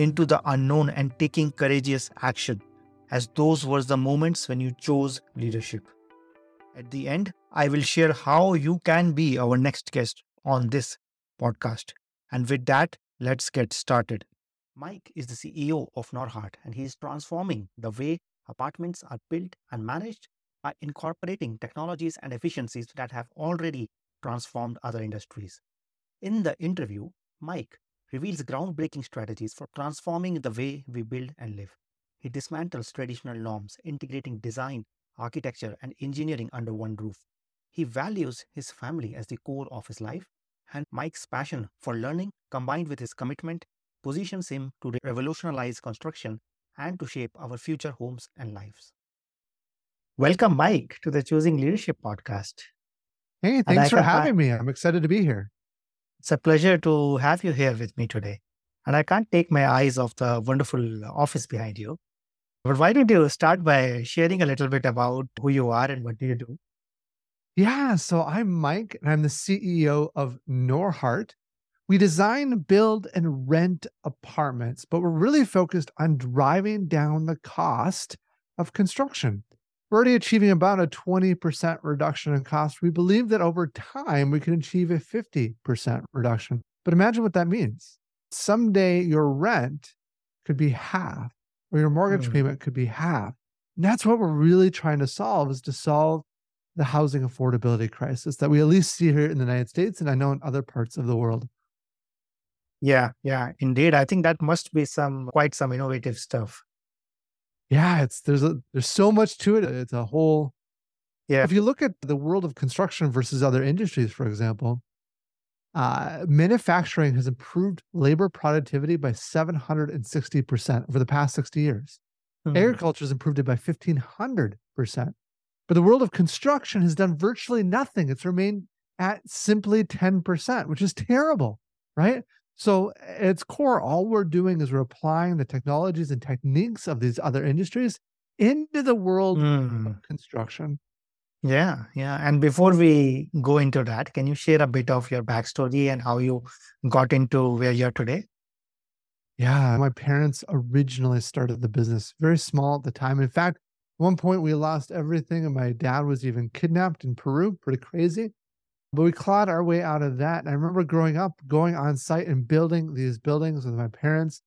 into the unknown and taking courageous action, as those were the moments when you chose leadership. At the end, I will share how you can be our next guest on this podcast. And with that, let's get started. Mike is the CEO of Norhart, and he is transforming the way apartments are built and managed by incorporating technologies and efficiencies that have already transformed other industries. In the interview, Mike reveals groundbreaking strategies for transforming the way we build and live. He dismantles traditional norms, integrating design, architecture, and engineering under one roof. He values his family as the core of his life, and Mike's passion for learning, combined with his commitment, positions him to revolutionize construction and to shape our future homes and lives. Welcome, Mike, to the Choosing Leadership podcast. Hey, thanks for having me. I'm excited to be here. It's a pleasure to have you here with me today. And I can't take my eyes off the wonderful office behind you. But why don't you start by sharing a little bit about who you are and what do you do? Yeah, so I'm Mike and I'm the CEO of Norhart. We design, build, and rent apartments, but we're really focused on driving down the cost of construction. We're already achieving about a 20% reduction in cost. We believe that over time we can achieve a 50% reduction. But imagine what that means. Someday your rent could be half, or your mortgage mm. payment could be half. And that's what we're really trying to solve is to solve the housing affordability crisis that we at least see here in the United States and I know in other parts of the world. Yeah, yeah, indeed. I think that must be some quite some innovative stuff yeah, it's there's a there's so much to it. It's a whole yeah. If you look at the world of construction versus other industries, for example, uh, manufacturing has improved labor productivity by 760% over the past 60 years. Hmm. Agriculture has improved it by 1500%. But the world of construction has done virtually nothing. It's remained at simply 10%, which is terrible, right? So, at its core, all we're doing is we're applying the technologies and techniques of these other industries into the world mm. of construction. Yeah, yeah. And before we go into that, can you share a bit of your backstory and how you got into where you're today? Yeah, my parents originally started the business very small at the time. In fact, at one point we lost everything, and my dad was even kidnapped in Peru. Pretty crazy. But we clawed our way out of that. And I remember growing up, going on site and building these buildings with my parents.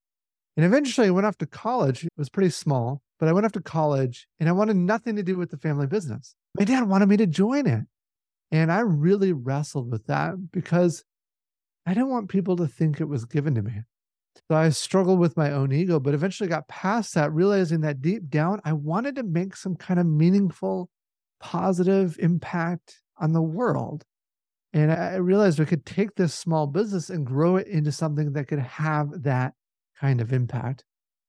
And eventually I went off to college. It was pretty small, but I went off to college and I wanted nothing to do with the family business. My dad wanted me to join it. And I really wrestled with that because I didn't want people to think it was given to me. So I struggled with my own ego, but eventually got past that, realizing that deep down, I wanted to make some kind of meaningful, positive impact on the world. And I realized we could take this small business and grow it into something that could have that kind of impact.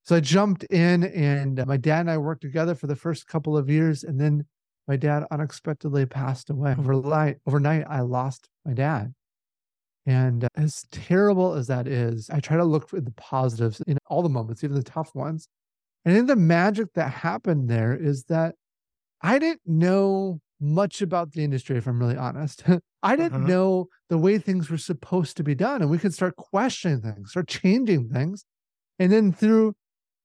So I jumped in, and uh, my dad and I worked together for the first couple of years. And then my dad unexpectedly passed away. Overnight, overnight I lost my dad. And uh, as terrible as that is, I try to look for the positives in all the moments, even the tough ones. And then the magic that happened there is that I didn't know much about the industry, if I'm really honest. I didn't Mhm. know the way things were supposed to be done. And we could start questioning things, start changing things. And then through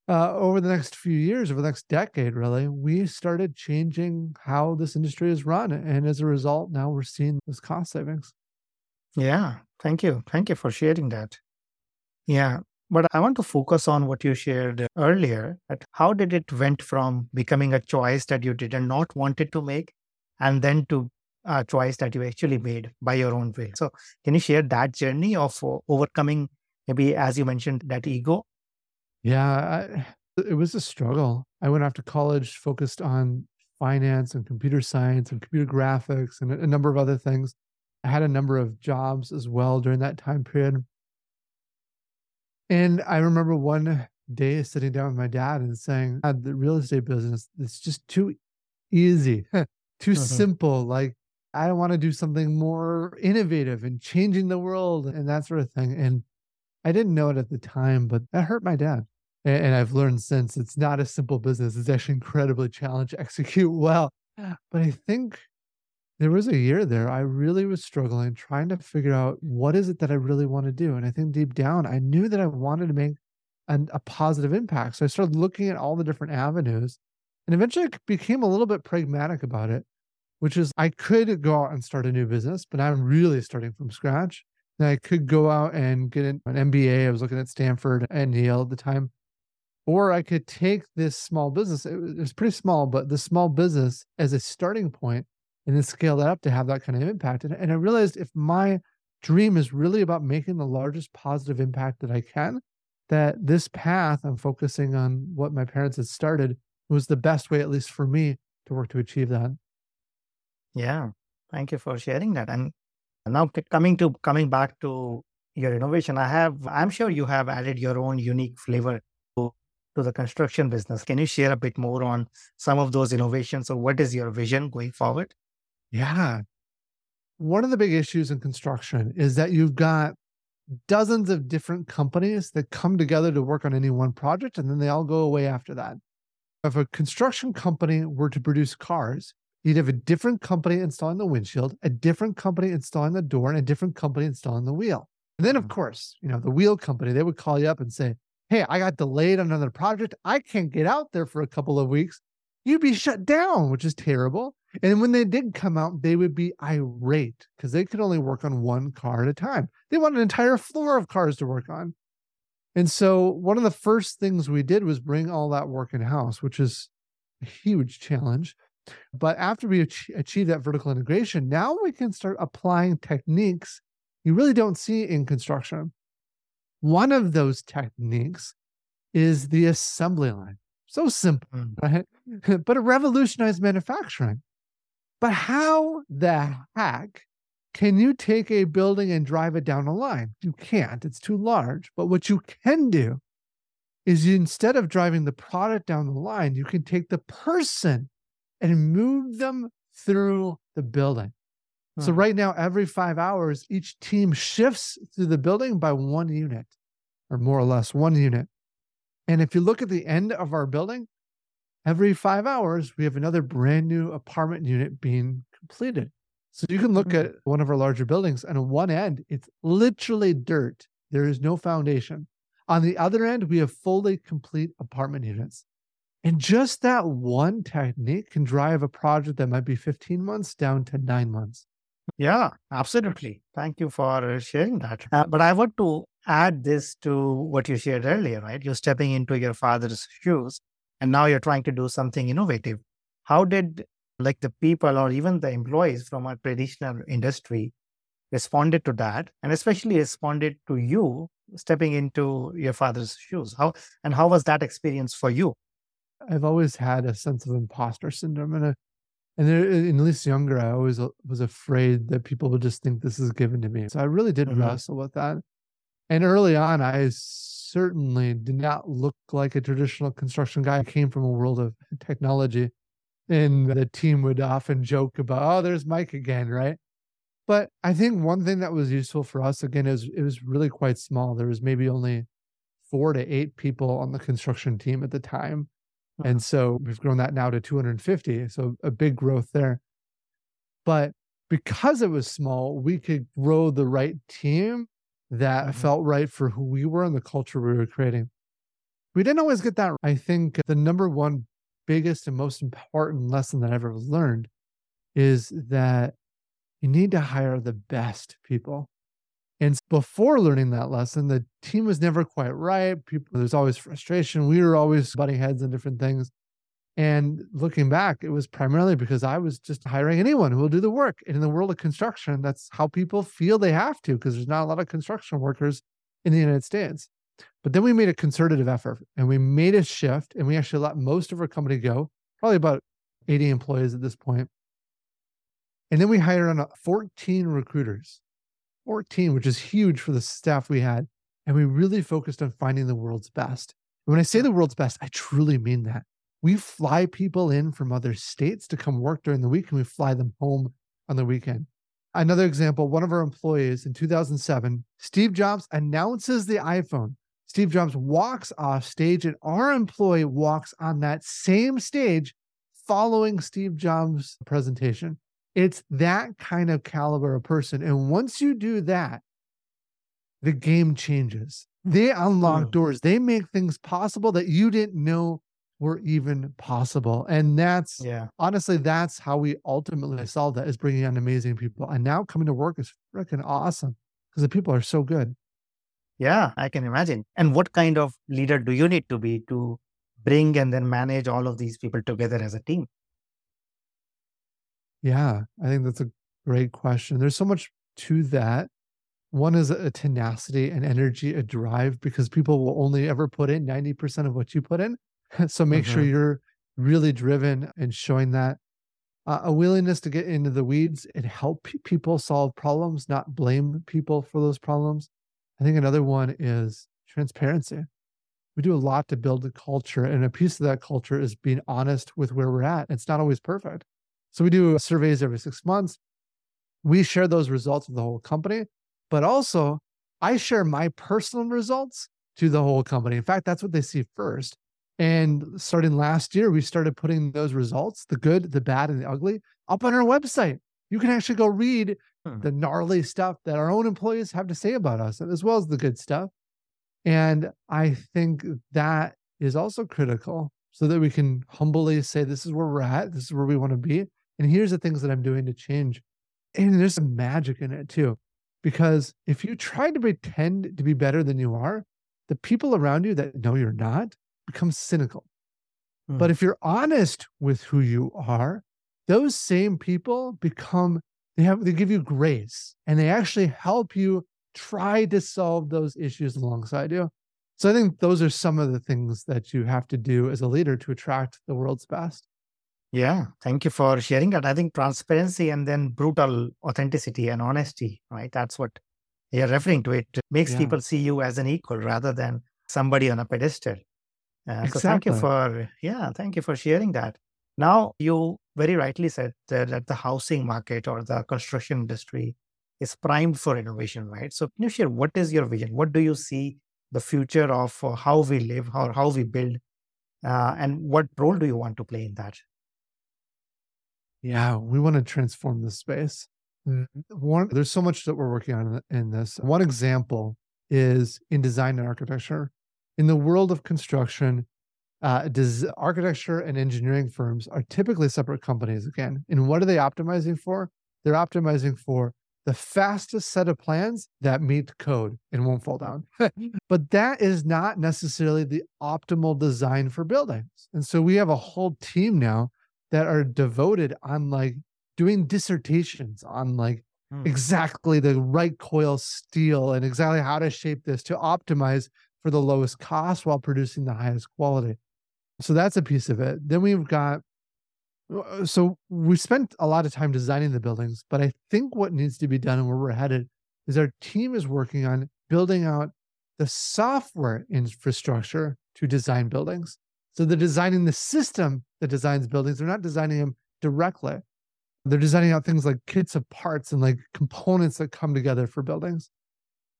uh, over the next few years, over the next decade, really, we started changing how this industry is run. And as a result, now we're seeing this cost savings. Yeah, thank you. Thank you for sharing that. Yeah, but I want to focus on what you shared earlier. That how did it went from becoming a choice that you did not wanted to make, and then to a choice that you actually made by your own will. So, can you share that journey of uh, overcoming, maybe as you mentioned, that ego? Yeah, I, it was a struggle. I went off to college focused on finance and computer science and computer graphics and a, a number of other things. I had a number of jobs as well during that time period. And I remember one day sitting down with my dad and saying, "Dad, the real estate business, it's just too easy, too Mhm. simple. Like, I want to do something more innovative and changing the world and that sort of thing. And I didn't know it at the time, but that hurt my dad. And, I've learned since it's not a simple business. It's actually incredibly challenging to execute well. But I think there was a year there I really was struggling trying to figure out what is it that I really want to do. And I think deep down, I knew that I wanted to make an, a positive impact. So I started looking at all the different avenues and eventually I became a little bit pragmatic about it, which is I could go out and start a new business, but I'm really starting from scratch. And I could go out and get an, MBA. I was looking at Stanford and Yale at the time. Or I could take this small business, it was, it was pretty small, but the small business as a starting point and then scale that up to have that kind of impact. And, and I realized if my dream is really about making the largest positive impact that I can, that this path I'm focusing on what my parents had started was the best way, at least for me, to work to achieve that. Yeah, thank you for sharing that. And now coming to coming back to your innovation, I have I'm sure you have added your own unique flavor to, to the construction business. Can you share a bit more on some of those innovations or what is your vision going forward? Yeah. One of the big issues in construction is that you've got dozens of different companies that come together to work on any one project and then they all go away after that. If a construction company were to produce cars, you'd have a different company installing the windshield, a different company installing the door, and a different company installing the wheel. And then, of Mhm. course, you know, the wheel company, they would call you up and say, Hey, I got delayed on another project. I can't get out there for a couple of weeks. You'd be shut down, which is terrible. And when they did come out, they would be irate because they could only work on one car at a time. They want an entire floor of cars to work on. And so, one of the first things we did was bring all that work in house, which is a huge challenge. But after we ach- achieve that vertical integration, now we can start applying techniques you really don't see in construction. One of those techniques is the assembly line. So simple, Mm. right? but it revolutionized manufacturing. But how the heck can you take a building and drive it down a line? You can't, it's too large. But what you can do is you, instead of driving the product down the line, you can take the person and move them through the building. So Mhm. right now, every five hours, each team shifts through the building by one unit, or more or less one unit. And if you look at the end of our building, every five hours, we have another brand new apartment unit being completed. So you can look Mm. at one of our larger buildings, and on one end, it's literally dirt. There is no foundation. On the other end, we have fully complete apartment units. And just that one technique can drive a project that might be 15 months down to nine months. Yeah, absolutely. Thank you for uh, sharing that. Uh, but I want to add this to what you shared earlier, right? You're stepping into your father's shoes and now you're trying to do something innovative. How did like the people or even the employees from a traditional industry responded to that and especially responded to you stepping into your father's shoes? How and how was that experience for you? I've always had a sense of imposter syndrome, and a, and there, in at least younger, I always was afraid that people would just think this is given to me. So I really did Mhm. wrestle with that. And early on, I certainly did not look like a traditional construction guy. I came from a world of technology, and the team would often joke about, "Oh, there's Mike again," right? But I think one thing that was useful for us again is it was really quite small. There was maybe only four to eight people on the construction team at the time. And so we've grown that now to 250. So a big growth there. But because it was small, we could grow the right team that Mhm. felt right for who we were and the culture we were creating. We didn't always get that. I think the number one biggest and most important lesson that I've ever learned is that you need to hire the best people. And before learning that lesson, the team was never quite right. People, there's always frustration. We were always butting heads and different things. And looking back, it was primarily because I was just hiring anyone who will do the work. And in the world of construction, that's how people feel they have to, because there's not a lot of construction workers in the United States. But then we made a concerted effort and we made a shift and we actually let most of our company go, probably about 80 employees at this point. And then we hired on 14 recruiters, 14, which is huge for the staff we had. And we really focused on finding the world's best. And when I say the world's best, I truly mean that. We fly people in from other states to come work during the week and we fly them home on the weekend. Another example one of our employees in 2007, Steve Jobs announces the iPhone. Steve Jobs walks off stage, and our employee walks on that same stage following Steve Jobs' presentation. It's that kind of caliber of person. And once you do that, the game changes. They unlock Mm. doors, they make things possible that you didn't know were even possible. And that's Yeah. honestly, that's how we ultimately solve that is bringing on amazing people. And now coming to work is freaking awesome because the people are so good. Yeah, I can imagine. And what kind of leader do you need to be to bring and then manage all of these people together as a team? Yeah, I think that's a great question. There's so much to that. One is a tenacity and energy, a drive, because people will only ever put in 90% of what you put in. so make sure Mhm. you're really driven and showing that. Uh, a willingness to get into the weeds and help pe- people solve problems, not blame people for those problems. I think another one is transparency. We do a lot to build a culture, and a piece of that culture is being honest with where we're at. It's not always perfect. So we do surveys every six months. We share those results with the whole company, but also I share my personal results to the whole company. In fact, that's what they see first. And starting last year, we started putting those results, the good, the bad, and the ugly, up on our website. You can actually go read Hmm. the gnarly stuff that our own employees have to say about us, as well as the good stuff. And I think that is also critical so that we can humbly say, this is where we're at, this is where we want to be. And here's the things that I'm doing to change. And there's some magic in it too. Because if you try to pretend to be better than you are, the people around you that know you're not become cynical. But Hmm. if you're honest with who you are, those same people become they have they give you grace and they actually help you try to solve those issues alongside you. So I think those are some of the things that you have to do as a leader to attract the world's best. Yeah, thank you for sharing that. I think transparency and then brutal authenticity and honesty, right? That's what you're referring to. It makes Yeah. people see you as an equal rather than somebody on a pedestal. Uh, so thank you for yeah, thank you for sharing that. Now you very rightly said that, that the housing market or the construction industry is primed for innovation, right? So can you share what is your vision? What do you see the future of uh, how we live or how we build, uh, and what role do you want to play in that? Yeah, we want to transform this space. Mm, One, there's so much that we're working on in this. One example is in design and architecture. In the world of construction, uh, des- architecture and engineering firms are typically separate companies again. And what are they optimizing for? They're optimizing for the fastest set of plans that meet code and won't fall down. but that is not necessarily the optimal design for buildings. And so we have a whole team now that are devoted on like doing dissertations on like Hmm. exactly the right coil steel and exactly how to shape this to optimize for the lowest cost while producing the highest quality. So that's a piece of it. Then we've got uh, so we spent a lot of time designing the buildings, but I think what needs to be done and where we're headed is our team is working on building out the software infrastructure to design buildings. So they're designing the system that designs buildings. They're not designing them directly. They're designing out things like kits of parts and like components that come together for buildings.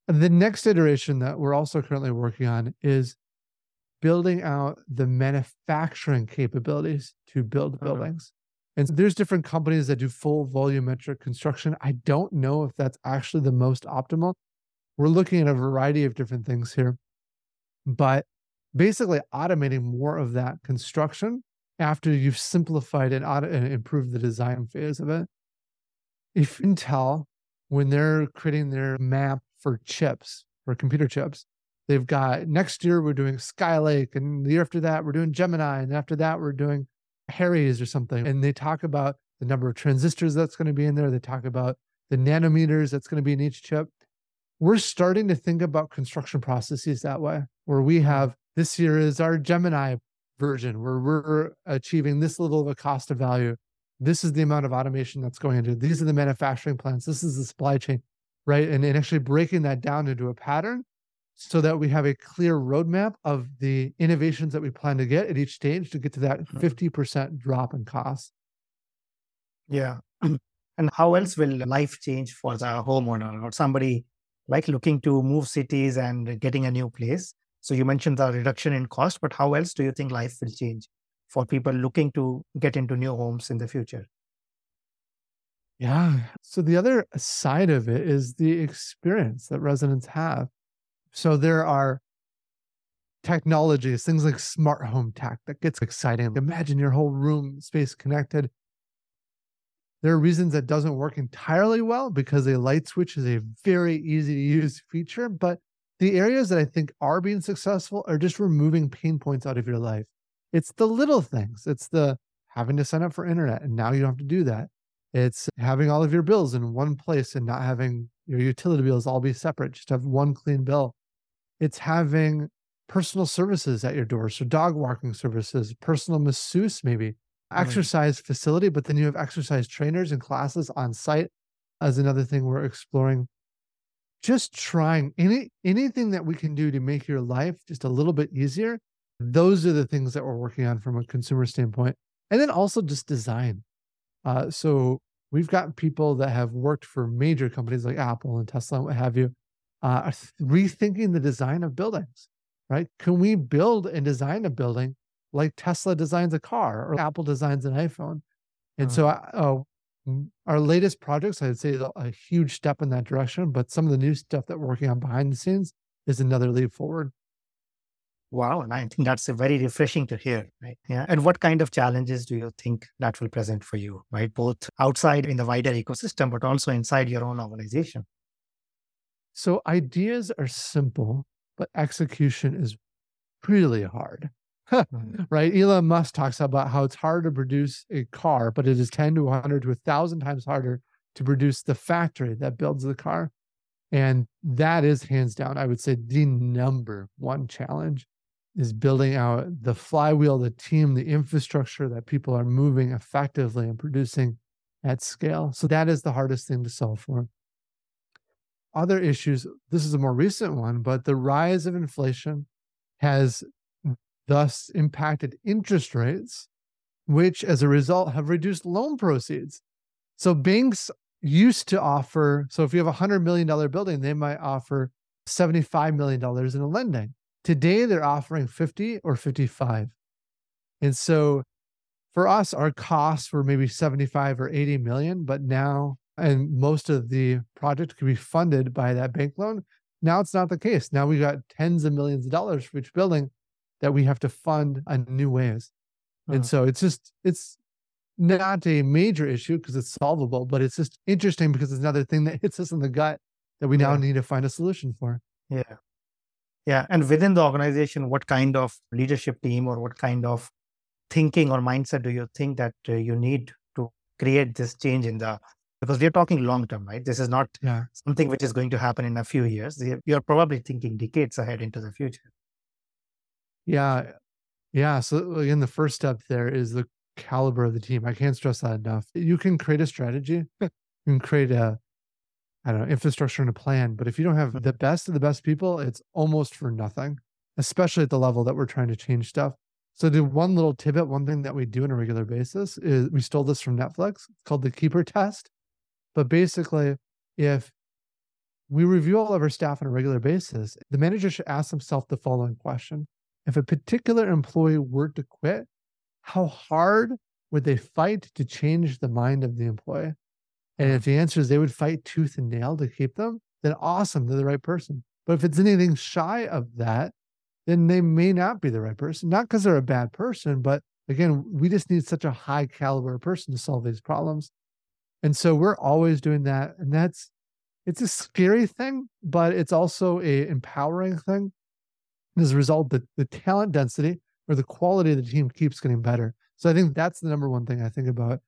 And the next iteration that we're also currently working on is building out the manufacturing capabilities to build Uh-huh. buildings. And so there's different companies that do full volumetric construction. I don't know if that's actually the most optimal. We're looking at a variety of different things here, but basically automating more of that construction after you've simplified and, auto- and improved the design phase of it. If Intel, when they're creating their map for chips, for computer chips, they've got next year we're doing Skylake, and the year after that we're doing Gemini, and after that we're doing Harry's or something. And they talk about the number of transistors that's going to be in there. They talk about the nanometers that's going to be in each chip. We're starting to think about construction processes that way, where we mm-hmm. have this year is our Gemini version, where we're achieving this level of a cost of value. This is the amount of automation that's going into. These are the manufacturing plants. This is the supply chain, right? And, and actually breaking that down into a pattern so that we have a clear roadmap of the innovations that we plan to get at each stage to get to that Mhm. 50% drop in cost. Yeah. and how else will life change for the homeowner or somebody like looking to move cities and getting a new place? So you mentioned the reduction in cost, but how else do you think life will change for people looking to get into new homes in the future? Yeah. So the other side of it is the experience that residents have. So there are technologies, things like smart home tech that gets exciting. Imagine your whole room space connected. There are reasons that doesn't work entirely well because a light switch is a very easy to use feature, but the areas that I think are being successful are just removing pain points out of your life. It's the little things. It's the having to sign up for internet and now you don't have to do that. It's having all of your bills in one place and not having your utility bills all be separate, just have one clean bill. It's having personal services at your door. So, dog walking services, personal masseuse, maybe Right. exercise facility, but then you have exercise trainers and classes on site as another thing we're exploring. Just trying any anything that we can do to make your life just a little bit easier. Those are the things that we're working on from a consumer standpoint. And then also just design. Uh, so we've got people that have worked for major companies like Apple and Tesla and what have you, uh, are rethinking the design of buildings, right? Can we build and design a building like Tesla designs a car or Apple designs an iPhone? And so uh, Mm, our latest projects, I'd say, is a, huge step in that direction. But some of the new stuff that we're working on behind the scenes is another leap forward. Wow. And I think that's a very refreshing to hear, right? Yeah. And what kind of challenges do you think that will present for you, right? Both outside in the wider ecosystem, but also inside your own organization. So ideas are simple, but execution is really hard. Right? Elon Musk talks about how it's hard to produce a car, but it is 10 to 100 to 1,000 times harder to produce the factory that builds the car. And that is hands down, I would say, the number one challenge is building out the flywheel, the team, the infrastructure that people are moving effectively and producing at scale. So that is the hardest thing to solve for. Other issues, this is a more recent one, but the rise of inflation has thus impacted interest rates, which as a result have reduced loan proceeds. So banks used to offer, so if you have a $100 million building, they might offer $75 million in a lending. Today, they're offering 50 or 55. And so for us, our costs were maybe 75 or 80 million, but now, and most of the project could be funded by that bank loan. Now it's not the case. Now we've got tens of millions of dollars for each building that we have to fund in new ways. And Mhm. so it's just, it's not a major issue because it's solvable, but it's just interesting because it's another thing that hits us in the gut that we now Yeah. need to find a solution for. Yeah. Yeah. And within the organization, what kind of leadership team or what kind of thinking or mindset do you think that uh, you need to create this change in the because we're talking long term, right? This is not Yeah. something which is going to happen in a few years. You're probably thinking decades ahead into the future. Yeah. Yeah. So again, the first step there is the caliber of the team. I can't stress that enough. You can create a strategy, you can create a, I don't know, infrastructure and a plan. But if you don't have mm-hmm. the best of the best people, it's almost for nothing, especially at the level that we're trying to change stuff. So, the one little tidbit, one thing that we do on a regular basis is we stole this from Netflix. It's called the Keeper Test. But basically, if we review all of our staff on a regular basis, the manager should ask himself the following question If a particular employee were to quit, how hard would they fight to change the mind of the employee? And if the answer is they would fight tooth and nail to keep them, then awesome, they're the right person. But if it's anything shy of that, then they may not be the right person. Not because they're a bad person, but again, we just need such a high caliber person to solve these problems. And so we're always doing that. And that's it's a scary thing, but it's also a empowering thing. As a result, the, the talent density or the quality of the team keeps getting better. So I think that's the number one thing I think about.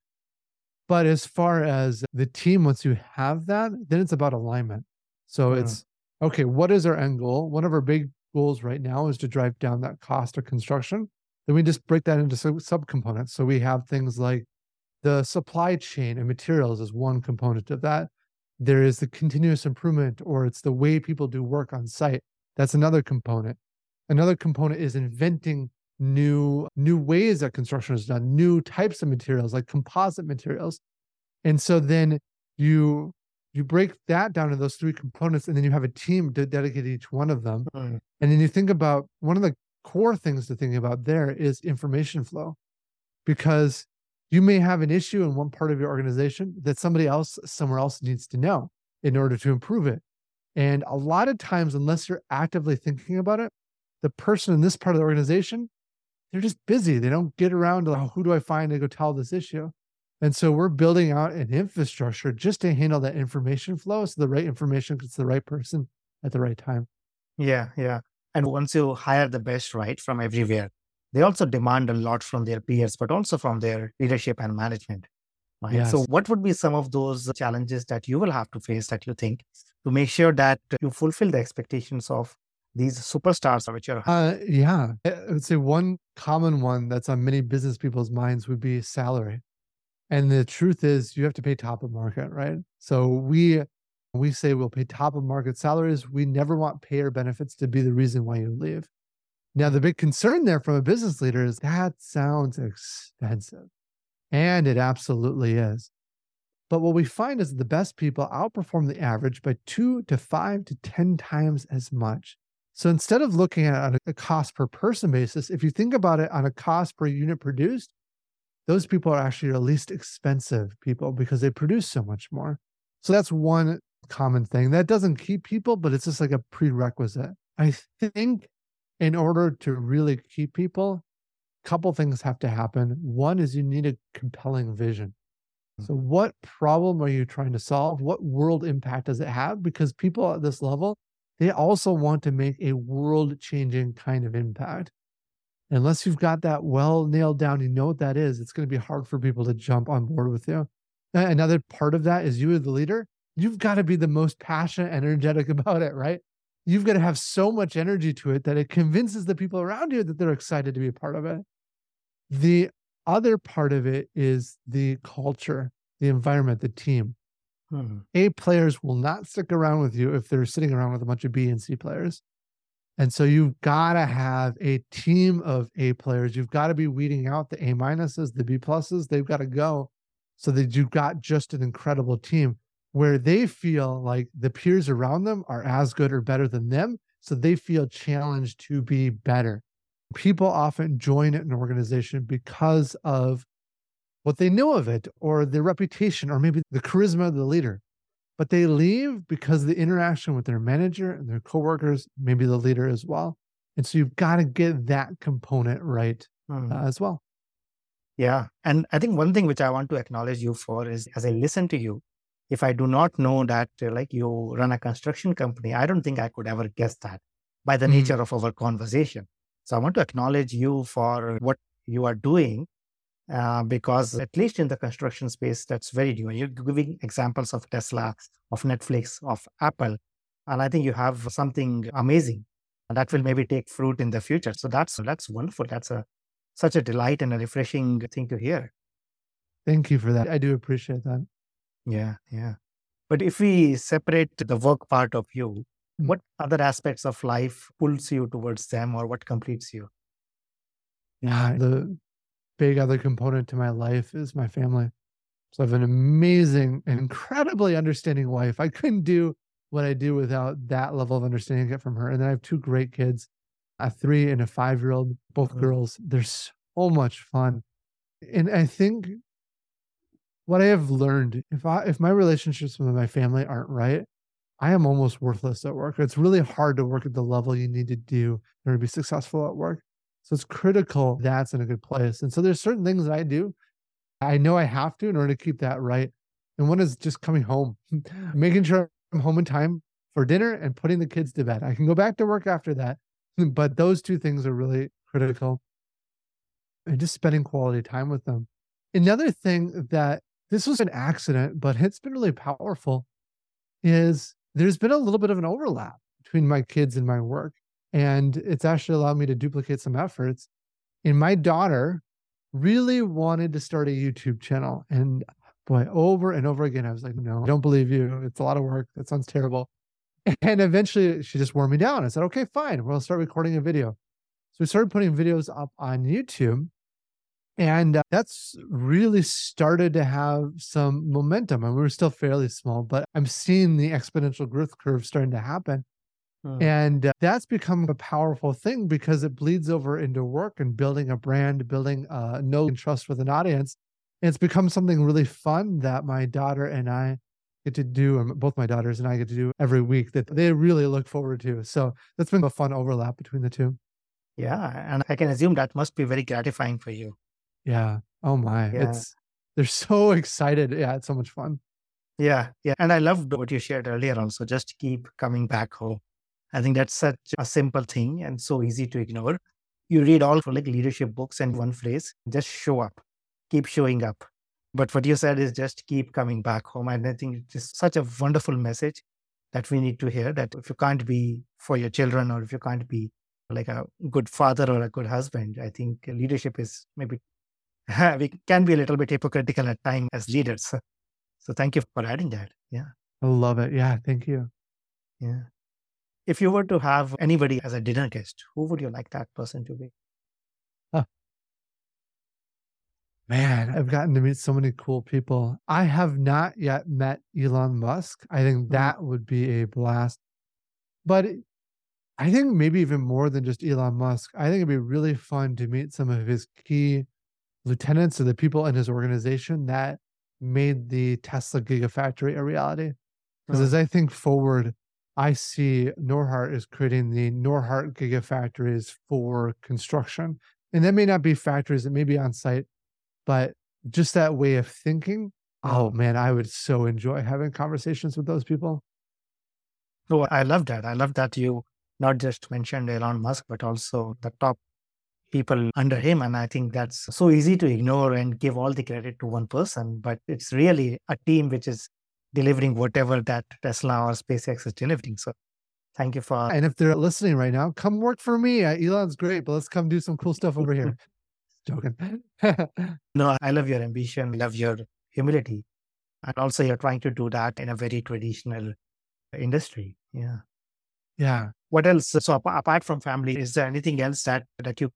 But as far as the team, once you have that, then it's about alignment. So yeah. it's okay, what is our end goal? One of our big goals right now is to drive down that cost of construction. Then we just break that into sub subcomponents. So we have things like the supply chain and materials is one component of that. There is the continuous improvement, or it's the way people do work on site. That's another component. Another component is inventing new new ways that construction is done, new types of materials like composite materials. And so then you you break that down to those three components and then you have a team to dedicate each one of them. Mm. And then you think about one of the core things to think about there is information flow. Because you may have an issue in one part of your organization that somebody else somewhere else needs to know in order to improve it. And a lot of times, unless you're actively thinking about it, the person in this part of the organization they're just busy. They don't get around to oh, who do I find to go tell this issue. And so we're building out an infrastructure just to handle that information flow so the right information gets the right person at the right time. Yeah, yeah. And once you hire the best right from everywhere, they also demand a lot from their peers, but also from their leadership and management. Right. Yes. So, what would be some of those challenges that you will have to face that you think to make sure that you fulfill the expectations of these superstars which are uh, yeah. I would say one common one that's on many business people's minds would be salary. And the truth is you have to pay top of market right? So we we say we'll pay top of market salaries. We never want payer benefits to be the reason why you leave. Now the big concern there from a business leader is that sounds expensive. And it absolutely is. But what we find is that the best people outperform the average by two to five to 10 times as much. So instead of looking at on a cost per person basis, if you think about it on a cost per unit produced, those people are actually the least expensive people because they produce so much more. So that's one common thing that doesn't keep people, but it's just like a prerequisite. I think in order to really keep people, a couple things have to happen. One is you need a compelling vision. Mm. So, what problem are you trying to solve? What world impact does it have? Because people at this level, they also want to make a world changing kind of impact. Unless you've got that well nailed down, you know what that is, it's going to be hard for people to jump on board with you. Another part of that is you, as the leader, you've got to be the most passionate, energetic about it, right? You've got to have so much energy to it that it convinces the people around you that they're excited to be a part of it. The other part of it is the culture, the environment, the team. Hmm. A players will not stick around with you if they're sitting around with a bunch of B and C players. And so you've got to have a team of A players. You've got to be weeding out the A minuses, the B pluses. They've got to go so that you've got just an incredible team where they feel like the peers around them are as good or better than them. So they feel challenged to be better. People often join an organization because of what they know of it or their reputation or maybe the charisma of the leader. But they leave because the interaction with their manager and their coworkers, maybe the leader as well. And so you've got to get that component right mm. uh, as well. Yeah. And I think one thing which I want to acknowledge you for is as I listen to you, if I do not know that uh, like you run a construction company, I don't think I could ever guess that by the mm. nature of our conversation. So I want to acknowledge you for what you are doing uh, because at least in the construction space, that's very new. And you're giving examples of Tesla, of Netflix, of Apple, and I think you have something amazing that will maybe take fruit in the future. So that's that's wonderful. That's a such a delight and a refreshing thing to hear. Thank you for that. I do appreciate that. Yeah, yeah. But if we separate the work part of you, mm-hmm. what other aspects of life pulls you towards them or what completes you? Yeah. The big other component to my life is my family. So I have an amazing, incredibly understanding wife. I couldn't do what I do without that level of understanding I get from her. And then I have two great kids, a three and a five year old, both Mhm. girls. They're so much fun. And I think what I have learned, if I if my relationships with my family aren't right, I am almost worthless at work. It's really hard to work at the level you need to do in order to be successful at work. So it's critical that's in a good place. And so there's certain things that I do. I know I have to in order to keep that right. And one is just coming home, making sure I'm home in time for dinner and putting the kids to bed. I can go back to work after that, but those two things are really critical. And just spending quality time with them. Another thing that this was an accident, but it's been really powerful is there's been a little bit of an overlap between my kids and my work. And it's actually allowed me to duplicate some efforts. And my daughter really wanted to start a YouTube channel. And boy, over and over again, I was like, no, I don't believe you. It's a lot of work. That sounds terrible. And eventually she just wore me down. I said, okay, fine. We'll start recording a video. So we started putting videos up on YouTube. And uh, that's really started to have some momentum. And we were still fairly small, but I'm seeing the exponential growth curve starting to happen. Mm. And uh, that's become a powerful thing because it bleeds over into work and building a brand, building uh, know and trust with an audience. And it's become something really fun that my daughter and I get to do, and both my daughters and I get to do every week that they really look forward to. So that's been a fun overlap between the two. Yeah. And I can assume that must be very gratifying for you. Yeah. Oh my. Yeah. It's, they're so excited. Yeah. It's so much fun. Yeah. Yeah. And I loved what you shared earlier also. Just keep coming back home. I think that's such a simple thing and so easy to ignore. You read all like leadership books and one phrase, just show up, keep showing up. But what you said is just keep coming back home. And I think it's just such a wonderful message that we need to hear that if you can't be for your children or if you can't be like a good father or a good husband, I think leadership is maybe we can be a little bit hypocritical at times as leaders. So thank you for adding that. Yeah. I love it. Yeah. Thank you. Yeah. If you were to have anybody as a dinner guest, who would you like that person to be? Man, I've gotten to meet so many cool people. I have not yet met Elon Musk. I think Mhm. that would be a blast. But it- I think maybe even more than just Elon Musk, I think it'd be really fun to meet some of his key lieutenants or the people in his organization that made the Tesla Gigafactory a reality. Because as I think forward, I see Norhart is creating the Norhart Gigafactories for construction. And that may not be factories, it may be on site, but just that way of thinking. Oh man, I would so enjoy having conversations with those people. Oh, I love that. I love that you not just mentioned Elon Musk, but also the top people under him. And I think that's so easy to ignore and give all the credit to one person. But it's really a team which is delivering whatever that Tesla or SpaceX is delivering. So thank you for And if they're listening right now, come work for me. Uh, Elon's great, but let's come do some cool stuff over here. Joking. No, I love your ambition, love your humility. And also you're trying to do that in a very traditional industry. Yeah. yeah. What else? So apart from family, is there anything else that that you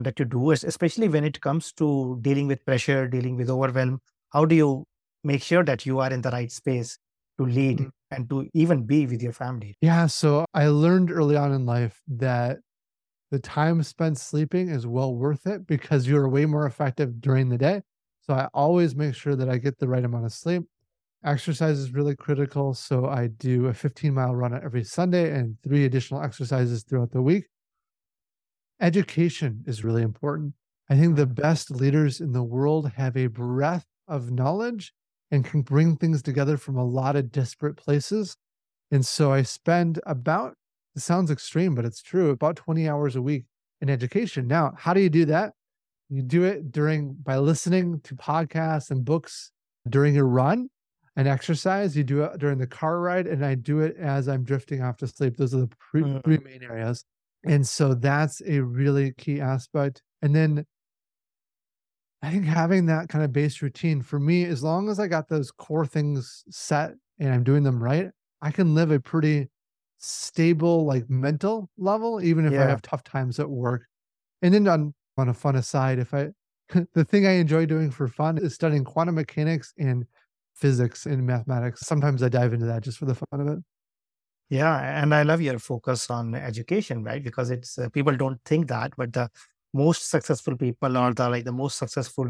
that you do, especially when it comes to dealing with pressure, dealing with overwhelm? How do you make sure that you are in the right space to lead Mm. and to even be with your family? Yeah. So I learned early on in life that the time spent sleeping is well worth it because you're way more effective during the day. So I always make sure that I get the right amount of sleep. Exercise is really critical. So I do a 15 mile run every Sunday and three additional exercises throughout the week. Education is really important. I think the best leaders in the world have a breadth of knowledge and can bring things together from a lot of disparate places. And so I spend about, it sounds extreme, but it's true, about 20 hours a week in education. Now, how do you do that? You do it during by listening to podcasts and books during your run and exercise. You do it during the car ride, and I do it as I'm drifting off to sleep. Those are the pre- Mm. three main areas. And so that's a really key aspect. And then I think having that kind of base routine for me, as long as I got those core things set and I'm doing them right, I can live a pretty stable, like mental level, even if I have tough times at work. And then on On a fun aside, if I, the thing I enjoy doing for fun is studying quantum mechanics and physics and mathematics. Sometimes I dive into that just for the fun of it. Yeah, and I love your focus on education, right? Because it's uh, people don't think that, but the most successful people are the like the most successful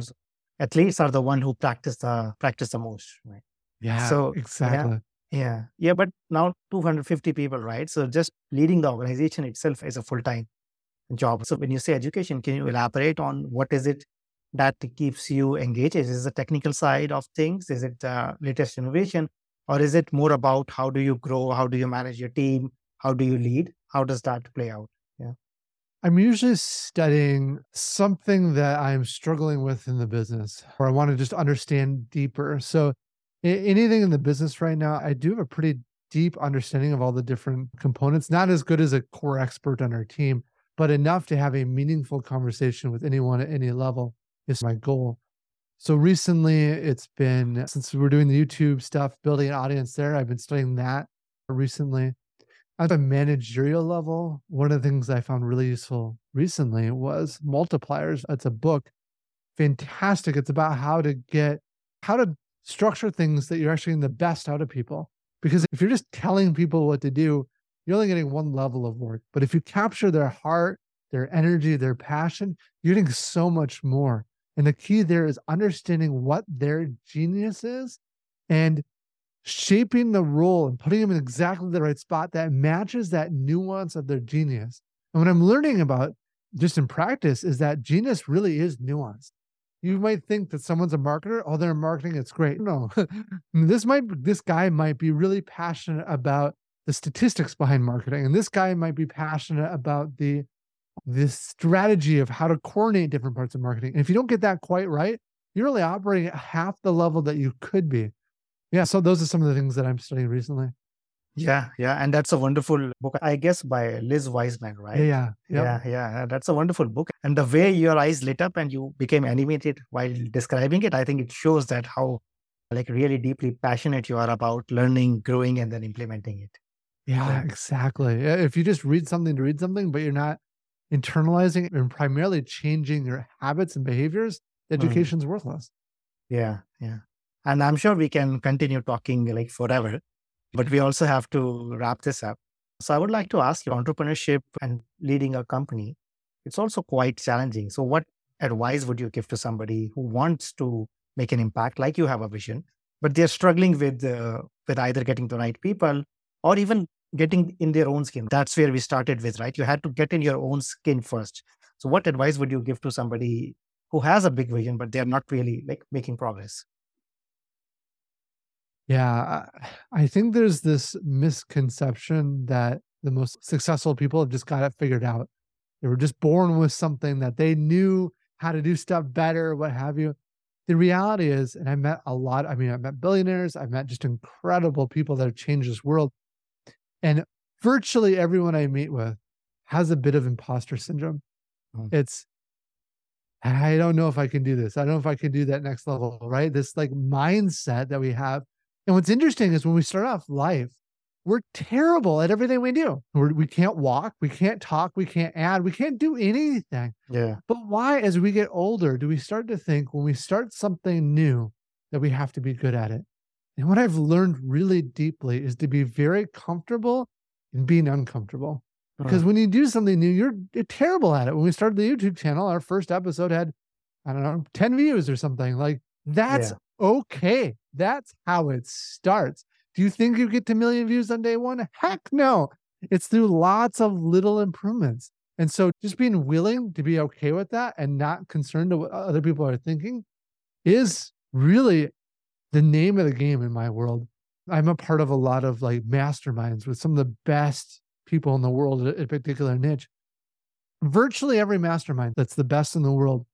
athletes are the one who practice the practice the most, right? Yeah, So exactly. yeah, yeah. But now 250 people, right? So just leading the organization itself is a full time job. So when you say education, can you elaborate on what is it that keeps you engaged? Is it the technical side of things? Is it the latest innovation? Or is it more about how do you grow? How do you manage your team? How do you lead? How does that play out? I'm usually studying something that I'm struggling with in the business or I want to just understand deeper. So, anything in the business right now, I do have a pretty deep understanding of all the different components, not as good as a core expert on our team, but enough to have a meaningful conversation with anyone at any level is my goal. So, recently it's been since we're doing the YouTube stuff, building an audience there, I've been studying that recently. At a managerial level, one of the things I found really useful recently was multipliers. It's a book, fantastic. It's about how to get, how to structure things that you're actually getting the best out of people. Because if you're just telling people what to do, you're only getting one level of work. But if you capture their heart, their energy, their passion, you're getting so much more. And the key there is understanding what their genius is and shaping the role and putting them in exactly the right spot that matches that nuance of their genius. And what I'm learning about just in practice is that genius really is nuanced. You might think that someone's a marketer, oh, they're marketing, it's great. No, this might this guy might be really passionate about the statistics behind marketing, and this guy might be passionate about the this strategy of how to coordinate different parts of marketing. And if you don't get that quite right, you're only operating at half the level that you could be. Yeah, so those are some of the things that I'm studying recently. Yeah. Yeah. And that's a wonderful book, I guess, by Liz Wiseman, right? yeah, yep. Yeah. Yeah. That's a wonderful book. And the way your eyes lit up and you became animated while describing it, I think it shows that how like really deeply passionate you are about learning, growing, and then implementing it. Yeah, Yeah. exactly. If you just read something to read something, but you're not internalizing and primarily changing your habits and behaviors, Mm. education's worthless. Yeah. Yeah. And I'm sure we can continue talking like forever, but we also have to wrap this up. So I would like to ask you entrepreneurship and leading a company, it's also quite challenging. So what advice would you give to somebody who wants to make an impact like you have a vision, but they're struggling with uh, with either getting the right people or even getting in their own skin? That's where we started with, right? You had to get in your own skin first. So what advice would you give to somebody who has a big vision, but they're not really like making progress? Yeah, I think there's this misconception that the most successful people have just got it figured out. They were just born with something that they knew how to do stuff better, what have you. The reality is, and I met a lot, I mean, I met billionaires, I've met just incredible people that have changed this world. And virtually everyone I meet with has a bit of imposter syndrome. Mm. It's, I don't know if I can do this. I don't know if I can do that next level, right? This like mindset that we have. And what's interesting is when we start off life, we're terrible at everything we do. We're, we can't walk, we can't talk, we can't add, we can't do anything. Yeah. But why, as we get older, do we start to think when we start something new that we have to be good at it? And what I've learned really deeply is to be very comfortable in being uncomfortable. Because when you do something new, you're, you're terrible at it. When we started the YouTube channel, our first episode had, I don't know, 10 views or something. Like that's Yeah. Okay. That's how it starts. Do you think you get to million views on day one? Heck no. It's through lots of little improvements. And so just being willing to be okay with that and not concerned to what other people are thinking is really the name of the game in my world. I'm a part of a lot of like masterminds with some of the best people in the world at a particular niche. Virtually every mastermind that's the best in the world,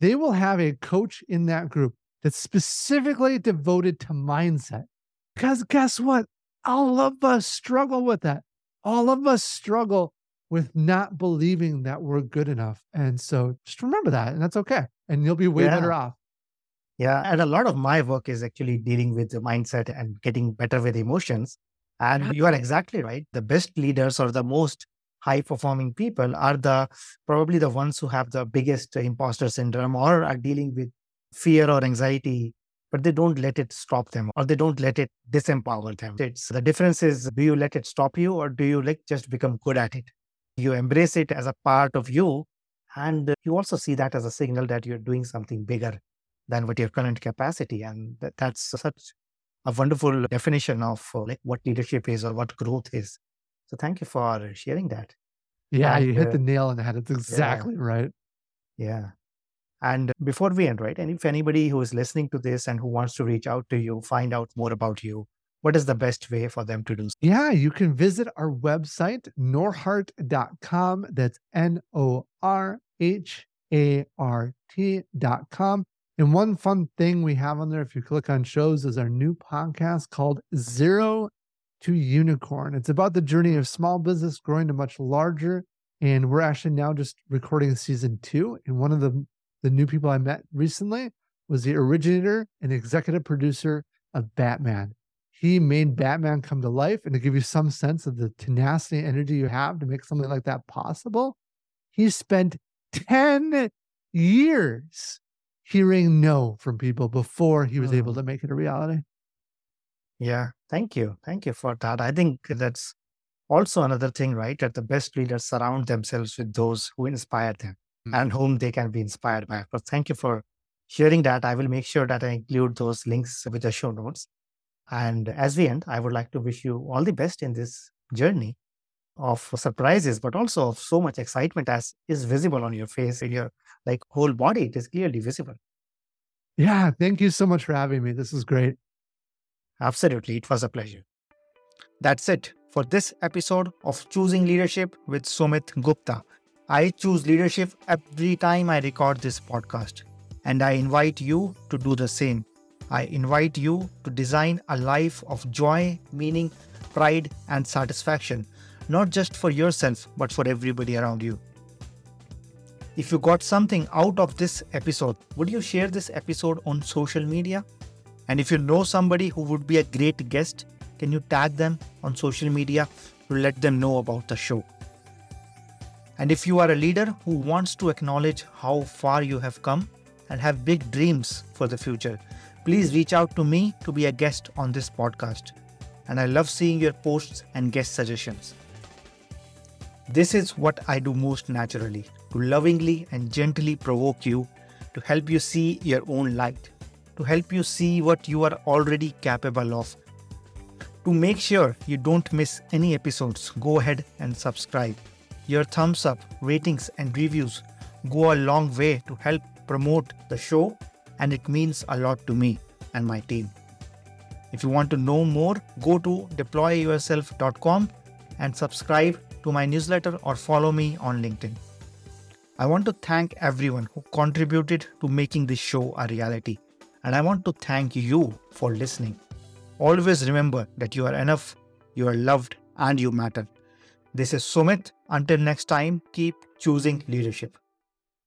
they will have a coach in that group that's specifically devoted to mindset. Because guess what? All of us struggle with that. All of us struggle with not believing that we're good enough. And so just remember that, and that's okay. And you'll be way better off. Yeah. And a lot of my work is actually dealing with the mindset and getting better with emotions. And Yeah. you are exactly right. The best leaders or the most high performing people are the probably the ones who have the biggest imposter syndrome or are dealing with fear or anxiety but they don't let it stop them or they don't let it disempower them it's the difference is do you let it stop you or do you like just become good at it you embrace it as a part of you and you also see that as a signal that you're doing something bigger than what your current capacity and that, that's such a wonderful definition of uh, like what leadership is or what growth is so thank you for sharing that. Yeah, and, you hit uh, the nail on the head. It's exactly yeah. right. Yeah. And before we end, right? And if anybody who is listening to this and who wants to reach out to you, find out more about you, what is the best way for them to do? So? Yeah, you can visit our website, norhart.com. That's N O R H A R T.com. And one fun thing we have on there, if you click on shows, is our new podcast called Zero to unicorn. It's about the journey of small business growing to much larger. And we're actually now just recording season two. And one of the, the new people I met recently was the originator and executive producer of Batman. He made Batman come to life. And to give you some sense of the tenacity and energy you have to make something like that possible, he spent 10 years hearing no from people before he was able mm. to make it a reality. Yeah, thank you. Thank you for that. I think that's also another thing, right? That the best leaders surround themselves with those who inspire them mm-hmm. and whom they can be inspired by. But thank you for sharing that. I will make sure that I include those links with the show notes. And as we end, I would like to wish you all the best in this journey of surprises, but also of so much excitement as is visible on your face, in your like whole body. It is clearly visible. Yeah, thank you so much for having me. This is great. Absolutely, it was a pleasure. That's it for this episode of Choosing Leadership with Sumit Gupta. I choose leadership every time I record this podcast, and I invite you to do the same. I invite you to design a life of joy, meaning, pride, and satisfaction, not just for yourself, but for everybody around you. If you got something out of this episode, would you share this episode on social media? And if you know somebody who would be a great guest, can you tag them on social media to let them know about the show? And if you are a leader who wants to acknowledge how far you have come and have big dreams for the future, please reach out to me to be a guest on this podcast. And I love seeing your posts and guest suggestions. This is what I do most naturally to lovingly and gently provoke you to help you see your own light to help you see what you are already capable of. To make sure you don't miss any episodes, go ahead and subscribe. Your thumbs up, ratings, and reviews go a long way to help promote the show, and it means a lot to me and my team. If you want to know more, go to deployyourself.com and subscribe to my newsletter or follow me on LinkedIn. I want to thank everyone who contributed to making this show a reality and I want to thank you for listening. Always remember that you are enough, you are loved, and you matter. This is Sumit. Until next time, keep choosing leadership.